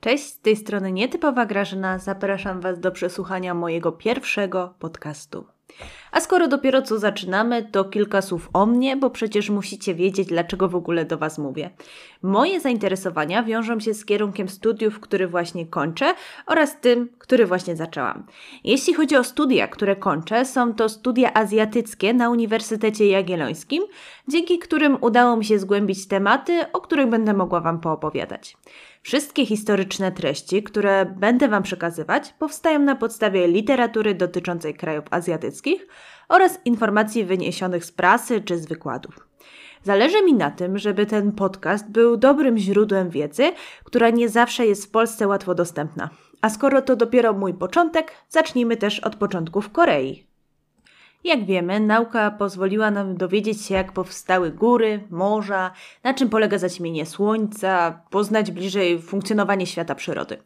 Cześć, z tej strony nietypowa Grażyna. Zapraszam Was do przesłuchania mojego pierwszego podcastu. A skoro dopiero co zaczynamy, to kilka słów o mnie, bo przecież musicie wiedzieć, dlaczego w ogóle do Was mówię. Moje zainteresowania wiążą się z kierunkiem studiów, który właśnie kończę oraz tym, który właśnie zaczęłam. Jeśli chodzi o studia, które kończę, są to studia azjatyckie na Uniwersytecie Jagiellońskim, dzięki którym udało mi się zgłębić tematy, o których będę mogła Wam poopowiadać. Wszystkie historyczne treści, które będę Wam przekazywać, powstają na podstawie literatury dotyczącej krajów azjatyckich oraz informacji wyniesionych z prasy czy z wykładów. Zależy mi na tym, żeby ten podcast był dobrym źródłem wiedzy, która nie zawsze jest w Polsce łatwo dostępna. A skoro to dopiero mój początek, zacznijmy też od początków Korei. Jak wiemy, nauka pozwoliła nam dowiedzieć się, jak powstały góry, morza, na czym polega zaćmienie słońca, poznać bliżej funkcjonowanie świata przyrody.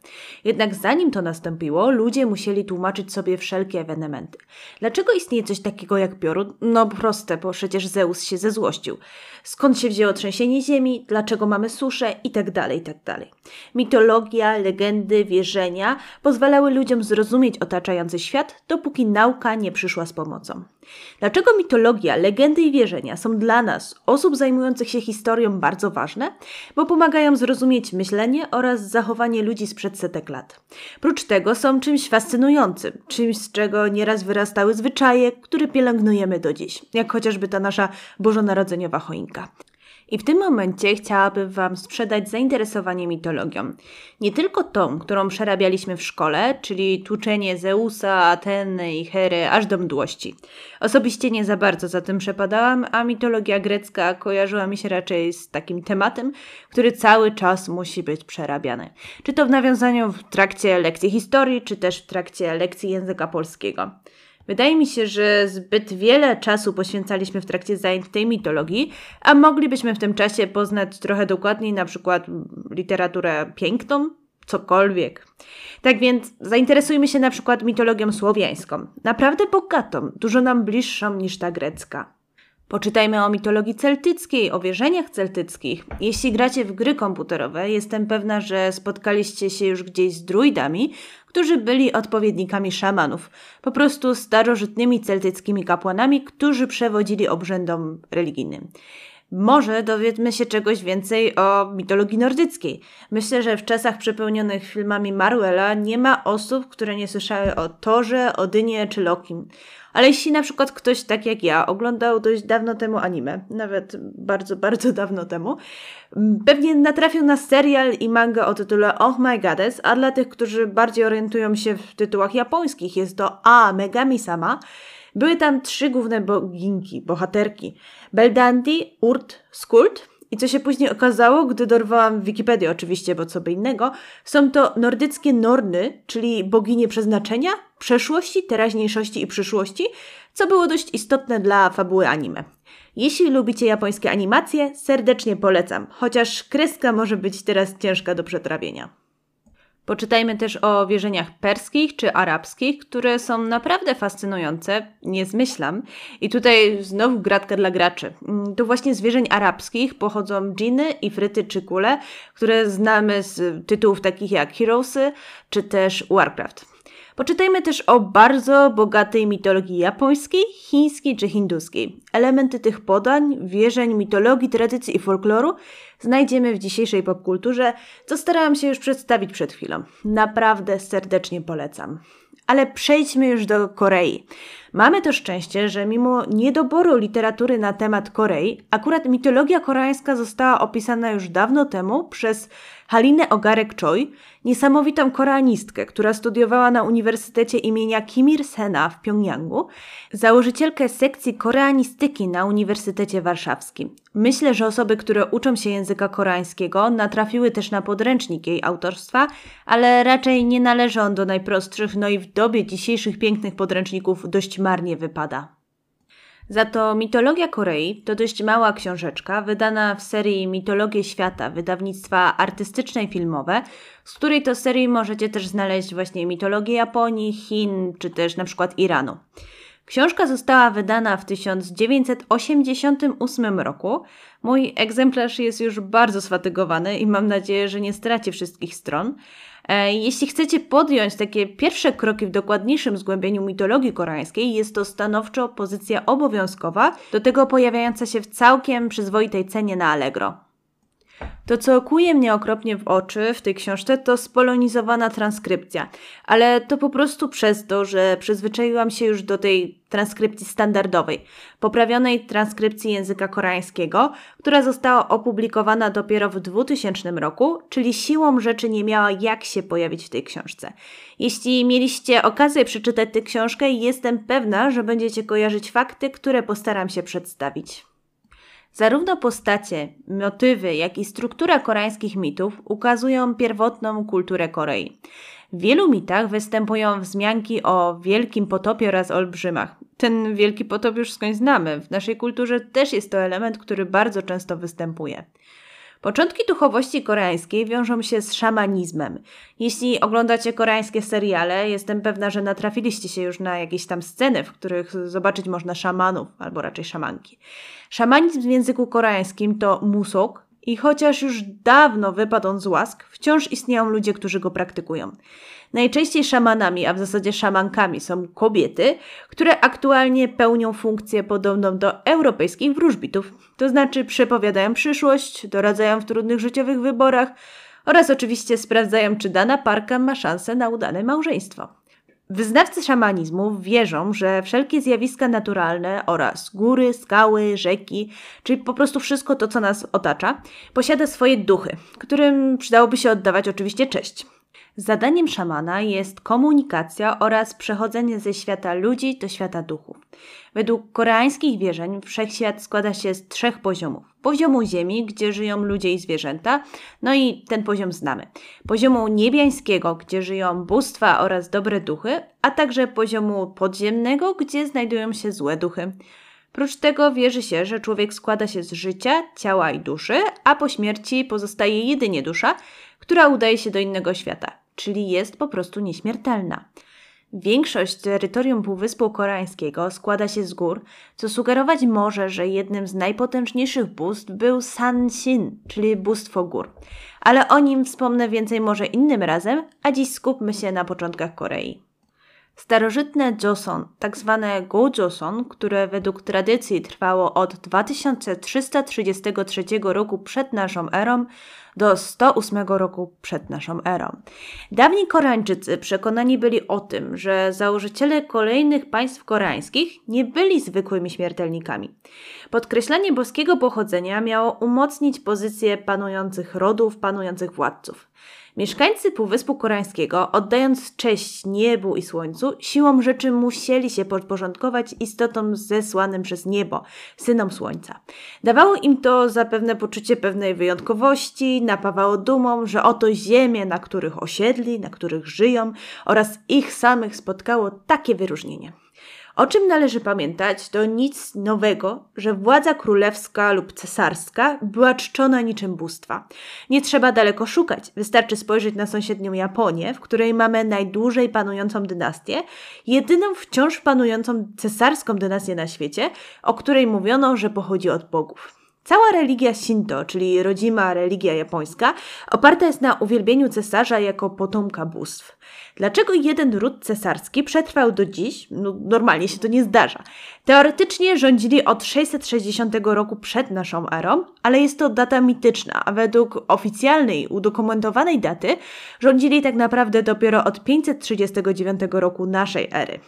Jednak zanim to nastąpiło, ludzie musieli tłumaczyć sobie wszelkie ewenementy. Dlaczego istnieje coś takiego jak piorun? No proste, bo przecież Zeus się zezłościł. Skąd się wzięło trzęsienie ziemi, dlaczego mamy suszę i tak tak. Mitologia, legendy, wierzenia pozwalały ludziom zrozumieć otaczający świat, dopóki nauka nie przyszła z pomocą. Dlaczego mitologia, legendy i wierzenia są dla nas, osób zajmujących się historią, bardzo ważne? Bo pomagają zrozumieć myślenie oraz zachowanie ludzi sprzed setek lat. Prócz tego są czymś fascynującym, czymś z czego nieraz wyrastały zwyczaje, które pielęgnujemy do dziś, jak chociażby ta nasza bożonarodzeniowa choinka. I w tym momencie chciałabym Wam sprzedać zainteresowanie mitologią. Nie tylko tą, którą przerabialiśmy w szkole, czyli tłuczenie Zeusa, Ateny i Hery aż do mdłości. Osobiście nie za bardzo za tym przepadałam, a mitologia grecka kojarzyła mi się raczej z takim tematem, który cały czas musi być przerabiany. Czy to w nawiązaniu w trakcie lekcji historii, czy też w trakcie lekcji języka polskiego. Wydaje mi się, że zbyt wiele czasu poświęcaliśmy w trakcie zajęć tej mitologii, a moglibyśmy w tym czasie poznać trochę dokładniej na przykład literaturę piękną, cokolwiek. Tak więc zainteresujmy się na przykład mitologią słowiańską, naprawdę bogatą, dużo nam bliższą niż ta grecka. Poczytajmy o mitologii celtyckiej, o wierzeniach celtyckich. Jeśli gracie w gry komputerowe, jestem pewna, że spotkaliście się już gdzieś z druidami, którzy byli odpowiednikami szamanów, po prostu starożytnymi celtyckimi kapłanami, którzy przewodzili obrzędom religijnym. Może dowiedzmy się czegoś więcej o mitologii nordyckiej. Myślę, że w czasach przepełnionych filmami Marwella nie ma osób, które nie słyszały o Torze, Odynie czy Lokim. Ale jeśli na przykład ktoś tak jak ja oglądał dość dawno temu anime, nawet bardzo, bardzo dawno temu, pewnie natrafił na serial i mangę o tytule Oh My Goddess, a dla tych, którzy bardziej orientują się w tytułach japońskich, jest to A Megami Sama. Były tam trzy główne boginki, bohaterki. Beldandi, Urt, Skuld i co się później okazało, gdy dorwałam Wikipedię oczywiście, bo co by innego, są to nordyckie Norny, czyli boginie przeznaczenia, przeszłości, teraźniejszości i przyszłości, co było dość istotne dla fabuły anime. Jeśli lubicie japońskie animacje, serdecznie polecam, chociaż kreska może być teraz ciężka do przetrawienia. Poczytajmy też o wierzeniach perskich czy arabskich, które są naprawdę fascynujące, nie zmyślam. I tutaj znowu gratka dla graczy. Mm, to właśnie z wierzeń arabskich pochodzą dżiny, ifryty czy kule, które znamy z tytułów takich jak Heroesy czy też Warcraft. Poczytajmy też o bardzo bogatej mitologii japońskiej, chińskiej czy hinduskiej. Elementy tych podań, wierzeń, mitologii, tradycji i folkloru znajdziemy w dzisiejszej popkulturze, co starałam się już przedstawić przed chwilą. Naprawdę serdecznie polecam. Ale przejdźmy już do Korei. Mamy to szczęście, że mimo niedoboru literatury na temat Korei, akurat mitologia koreańska została opisana już dawno temu przez Halinę Ogarek Choi, niesamowitą koreanistkę, która studiowała na Uniwersytecie imienia Kim Il-sena w Pjongjangu, założycielkę sekcji koreanistyki na Uniwersytecie Warszawskim. Myślę, że osoby, które uczą się języka koreańskiego, natrafiły też na podręcznik jej autorstwa, ale raczej nie należy on do najprostszych, no i w dobie dzisiejszych pięknych podręczników dość marnie wypada. Za to Mitologia Korei to dość mała książeczka, wydana w serii Mitologie Świata wydawnictwa artystyczne i filmowe, z której to serii możecie też znaleźć właśnie mitologię Japonii, Chin czy też na przykład Iranu. Książka została wydana w 1988 roku. Mój egzemplarz jest już bardzo sfatygowany i mam nadzieję, że nie straci wszystkich stron. E, jeśli chcecie podjąć takie pierwsze kroki w dokładniejszym zgłębieniu mitologii koreańskiej, jest to stanowczo pozycja obowiązkowa, do tego pojawiająca się w całkiem przyzwoitej cenie na Allegro. To, co kuje mnie okropnie w oczy w tej książce, to spolonizowana transkrypcja, ale to po prostu przez to, że przyzwyczaiłam się już do tej transkrypcji standardowej, poprawionej transkrypcji języka koreańskiego, która została opublikowana dopiero w 2000 roku, czyli siłą rzeczy nie miała jak się pojawić w tej książce. Jeśli mieliście okazję przeczytać tę książkę, jestem pewna, że będziecie kojarzyć fakty, które postaram się przedstawić. Zarówno postacie, motywy, jak i struktura koreańskich mitów ukazują pierwotną kulturę Korei. W wielu mitach występują wzmianki o wielkim potopie oraz olbrzymach. Ten wielki potop już skądś znamy. W naszej kulturze też jest to element, który bardzo często występuje. Początki duchowości koreańskiej wiążą się z szamanizmem. Jeśli oglądacie koreańskie seriale, jestem pewna, że natrafiliście się już na jakieś tam sceny, w których zobaczyć można szamanów, albo raczej szamanki. Szamanizm w języku koreańskim to musok i chociaż już dawno wypadł on z łask, wciąż istnieją ludzie, którzy go praktykują. Najczęściej szamanami, a w zasadzie szamankami są kobiety, które aktualnie pełnią funkcję podobną do europejskich wróżbitów. To znaczy przepowiadają przyszłość, doradzają w trudnych życiowych wyborach oraz oczywiście sprawdzają, czy dana parka ma szansę na udane małżeństwo. Wyznawcy szamanizmu wierzą, że wszelkie zjawiska naturalne oraz góry, skały, rzeki, czyli po prostu wszystko to, co nas otacza, posiada swoje duchy, którym przydałoby się oddawać oczywiście cześć. Zadaniem szamana jest komunikacja oraz przechodzenie ze świata ludzi do świata duchów. Według koreańskich wierzeń wszechświat składa się z trzech poziomów. Poziomu ziemi, gdzie żyją ludzie i zwierzęta, no i ten poziom znamy. Poziomu niebiańskiego, gdzie żyją bóstwa oraz dobre duchy, a także poziomu podziemnego, gdzie znajdują się złe duchy. Prócz tego wierzy się, że człowiek składa się z życia, ciała i duszy, a po śmierci pozostaje jedynie dusza, która udaje się do innego świata czyli jest po prostu nieśmiertelna. Większość terytorium Półwyspu Koreańskiego składa się z gór, co sugerować może, że jednym z najpotężniejszych bóstw był San-Shin, czyli bóstwo gór. Ale o nim wspomnę więcej może innym razem, a dziś skupmy się na początkach Korei. Starożytne Joseon, tak zwane Go-Joseon, które według tradycji trwało od 2333 roku przed naszą erą do 108 roku przed naszą erą. Dawni Koreańczycy przekonani byli o tym, że założyciele kolejnych państw koreańskich nie byli zwykłymi śmiertelnikami. Podkreślanie boskiego pochodzenia miało umocnić pozycję panujących rodów, panujących władców. Mieszkańcy Półwyspu Koreańskiego, oddając cześć niebu i słońcu, siłą rzeczy musieli się podporządkować istotom zesłanym przez niebo, synom słońca. Dawało im to zapewne poczucie pewnej wyjątkowości, napawało dumą, że oto ziemie, na których osiedli, na których żyją oraz ich samych spotkało takie wyróżnienie. O czym należy pamiętać, to nic nowego, że władza królewska lub cesarska była czczona niczym bóstwa. Nie trzeba daleko szukać, wystarczy spojrzeć na sąsiednią Japonię, w której mamy najdłużej panującą dynastię, jedyną wciąż panującą cesarską dynastię na świecie, o której mówiono, że pochodzi od bogów. Cała religia Shinto, czyli rodzima religia japońska, oparta jest na uwielbieniu cesarza jako potomka bóstw. Dlaczego jeden ród cesarski przetrwał do dziś? No, normalnie się to nie zdarza. Teoretycznie rządzili od 660 roku przed naszą erą, ale jest to data mityczna, a według oficjalnej, udokumentowanej daty rządzili tak naprawdę dopiero od 539 roku naszej ery.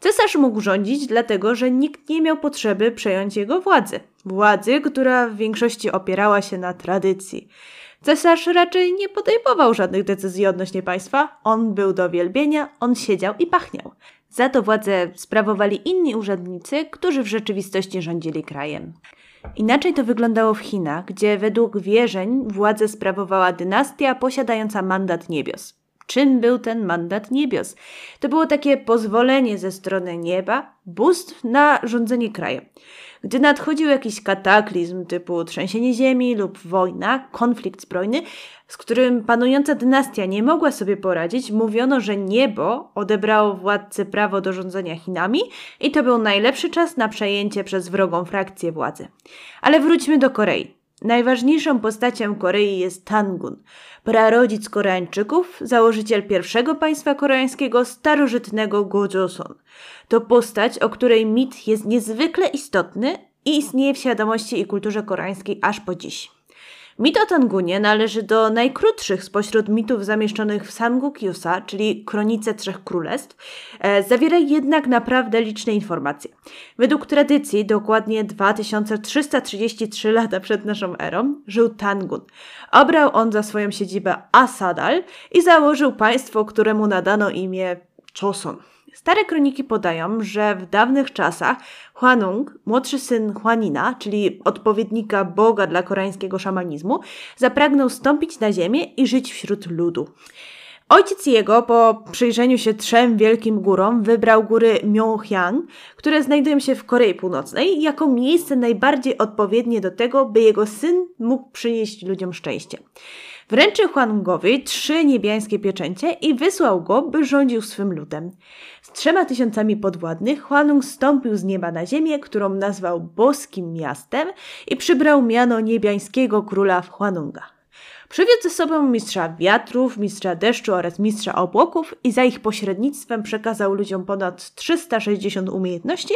Cesarz mógł rządzić, dlatego że nikt nie miał potrzeby przejąć jego władzy. Władzy, która w większości opierała się na tradycji. Cesarz raczej nie podejmował żadnych decyzji odnośnie państwa, on był do wielbienia, on siedział i pachniał. Za to władzę sprawowali inni urzędnicy, którzy w rzeczywistości rządzili krajem. Inaczej to wyglądało w Chinach, gdzie według wierzeń władzę sprawowała dynastia posiadająca mandat niebios. Czym był ten mandat niebios? To było takie pozwolenie ze strony nieba, bóstw na rządzenie krajem. Gdy nadchodził jakiś kataklizm typu trzęsienie ziemi lub wojna, konflikt zbrojny, z którym panująca dynastia nie mogła sobie poradzić, mówiono, że niebo odebrało władcy prawo do rządzenia Chinami i to był najlepszy czas na przejęcie przez wrogą frakcję władzy. Ale wróćmy do Korei. Najważniejszą postacią Korei jest Tangun, prarodzic Koreańczyków, założyciel pierwszego państwa koreańskiego, starożytnego Gojoseon. To postać, o której mit jest niezwykle istotny i istnieje w świadomości i kulturze koreańskiej aż po dziś. Mit o Tangunie należy do najkrótszych spośród mitów zamieszczonych w Samguk-yusa, czyli Kronice Trzech Królestw, e, zawiera jednak naprawdę liczne informacje. Według tradycji, dokładnie 2333 lata przed naszą erą, żył Tangun. Obrał on za swoją siedzibę Asadal i założył państwo, któremu nadano imię Choson. Stare kroniki podają, że w dawnych czasach Huanung, młodszy syn Huanina, czyli odpowiednika Boga dla koreańskiego szamanizmu, zapragnął stąpić na ziemię i żyć wśród ludu. Ojciec jego po przyjrzeniu się trzem wielkim górom wybrał góry Myeonghyang, które znajdują się w Korei Północnej, jako miejsce najbardziej odpowiednie do tego, by jego syn mógł przynieść ludziom szczęście. Wręczył Huangowi trzy niebiańskie pieczęcie i wysłał go, by rządził swym ludem. Z trzema tysiącami podwładnych Huanung stąpił z nieba na ziemię, którą nazwał boskim miastem i przybrał miano niebiańskiego króla w Huanunga. Przywiódł ze sobą mistrza wiatrów, mistrza deszczu oraz mistrza obłoków i za ich pośrednictwem przekazał ludziom ponad 360 umiejętności,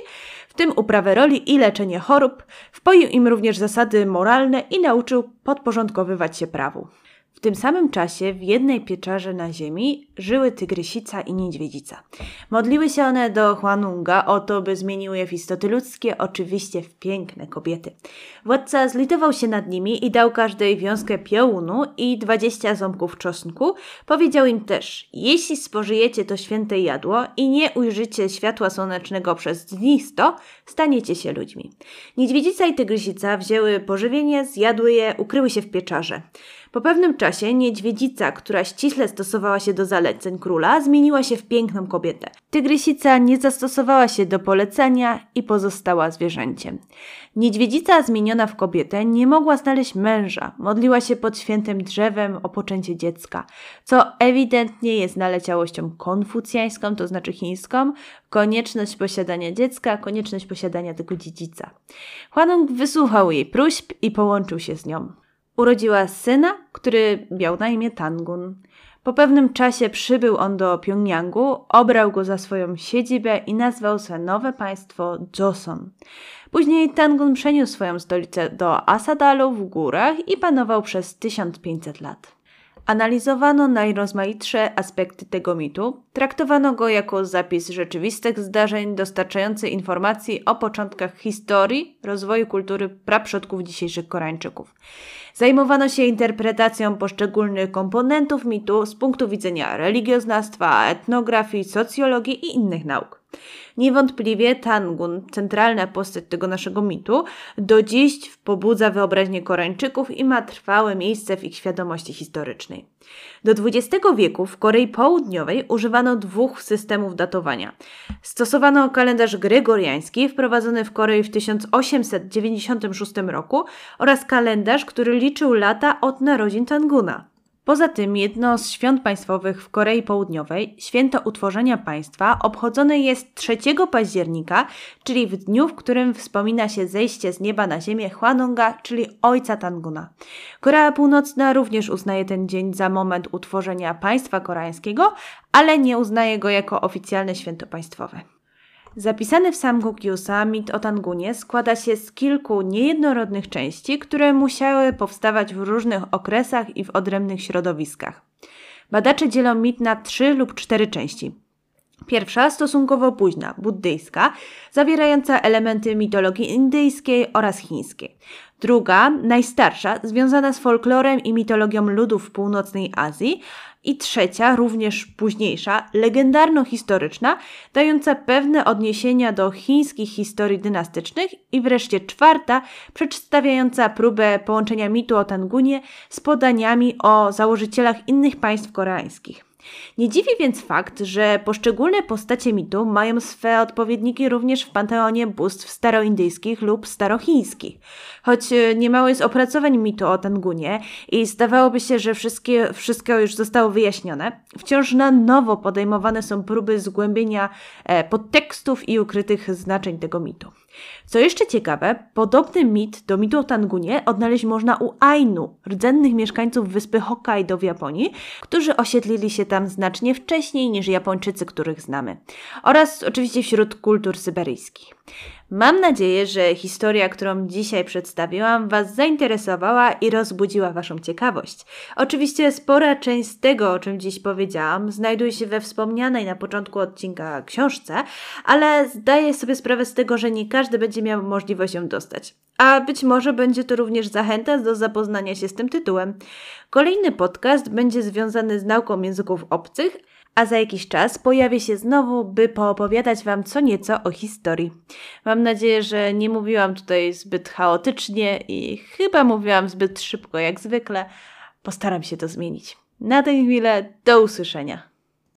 w tym uprawę roli i leczenie chorób, wpoił im również zasady moralne i nauczył podporządkowywać się prawu. W tym samym czasie w jednej pieczarze na ziemi żyły tygrysica i niedźwiedzica. Modliły się one do Huanunga o to, by zmieniły je w istoty ludzkie, oczywiście w piękne kobiety. Władca zlitował się nad nimi i dał każdej wiązkę piołunu i dwadzieścia ząbków czosnku. Powiedział im też, jeśli spożyjecie to święte jadło i nie ujrzycie światła słonecznego przez dni sto, staniecie się ludźmi. Niedźwiedzica i tygrysica wzięły pożywienie, zjadły je, ukryły się w pieczarze. Po pewnym czasie niedźwiedzica, która ściśle stosowała się do zaleceń króla, zmieniła się w piękną kobietę. Tygrysica nie zastosowała się do polecenia i pozostała zwierzęciem. Niedźwiedzica zmieniona w kobietę nie mogła znaleźć męża, modliła się pod świętym drzewem o poczęcie dziecka, co ewidentnie jest naleciałością konfucjańską, to znaczy chińską, konieczność posiadania dziecka, konieczność posiadania tego dziedzica. Huanong wysłuchał jej próśb i połączył się z nią. Urodziła syna, który miał na imię Tangun. Po pewnym czasie przybył on do Pjongjangu, obrał go za swoją siedzibę i nazwał swe nowe państwo Joseon. Później Tangun przeniósł swoją stolicę do Asadalu w górach i panował przez 1500 lat. Analizowano najrozmaitsze aspekty tego mitu, traktowano go jako zapis rzeczywistych zdarzeń dostarczający informacji o początkach historii, rozwoju kultury praprzodków dzisiejszych Koreańczyków. Zajmowano się interpretacją poszczególnych komponentów mitu z punktu widzenia religioznawstwa, etnografii, socjologii i innych nauk. Niewątpliwie Tangun, centralna postać tego naszego mitu, do dziś pobudza wyobraźnię Koreańczyków i ma trwałe miejsce w ich świadomości historycznej. Do XX wieku w Korei Południowej używano dwóch systemów datowania. Stosowano kalendarz gregoriański wprowadzony w Korei w 1896 roku oraz kalendarz, który liczył lata od narodzin Tanguna. Poza tym jedno z świąt państwowych w Korei Południowej, święto utworzenia państwa, obchodzone jest 3 października, czyli w dniu, w którym wspomina się zejście z nieba na ziemię Hwanonga, czyli ojca Tanguna. Korea Północna również uznaje ten dzień za moment utworzenia państwa koreańskiego, ale nie uznaje go jako oficjalne święto państwowe. Zapisany w Samguk-yusa mit o Tangunie składa się z kilku niejednorodnych części, które musiały powstawać w różnych okresach i w odrębnych środowiskach. Badacze dzielą mit na trzy lub cztery części. Pierwsza stosunkowo późna, buddyjska, zawierająca elementy mitologii indyjskiej oraz chińskiej. Druga, najstarsza, związana z folklorem i mitologią ludów północnej Azji, i trzecia, również późniejsza, legendarno-historyczna, dająca pewne odniesienia do chińskich historii dynastycznych i wreszcie czwarta, przedstawiająca próbę połączenia mitu o Tangunie z podaniami o założycielach innych państw koreańskich. Nie dziwi więc fakt, że poszczególne postacie mitu mają swe odpowiedniki również w panteonie bóstw staroindyjskich lub starochińskich. Choć e, niemało jest opracowań mitu o Tangunie i zdawałoby się, że wszystkie, wszystko już zostało wyjaśnione, wciąż na nowo podejmowane są próby zgłębienia e, podtekstów i ukrytych znaczeń tego mitu. Co jeszcze ciekawe, podobny mit do mitu o Tangunie odnaleźć można u Ainu, rdzennych mieszkańców wyspy Hokkaido w Japonii, którzy osiedlili się tam znacznie wcześniej niż Japończycy, których znamy, oraz oczywiście wśród kultur syberyjskich. Mam nadzieję, że historia, którą dzisiaj przedstawiłam, Was zainteresowała i rozbudziła Waszą ciekawość. Oczywiście spora część z tego, o czym dziś powiedziałam, znajduje się we wspomnianej na początku odcinka książce, ale zdaję sobie sprawę z tego, że nie każdy będzie miał możliwość ją dostać. A być może będzie to również zachęta do zapoznania się z tym tytułem. Kolejny podcast będzie związany z nauką języków obcych, a za jakiś czas pojawię się znowu, by poopowiadać Wam co nieco o historii. Mam nadzieję, że nie mówiłam tutaj zbyt chaotycznie i chyba mówiłam zbyt szybko jak zwykle. Postaram się to zmienić. Na tę chwilę do usłyszenia.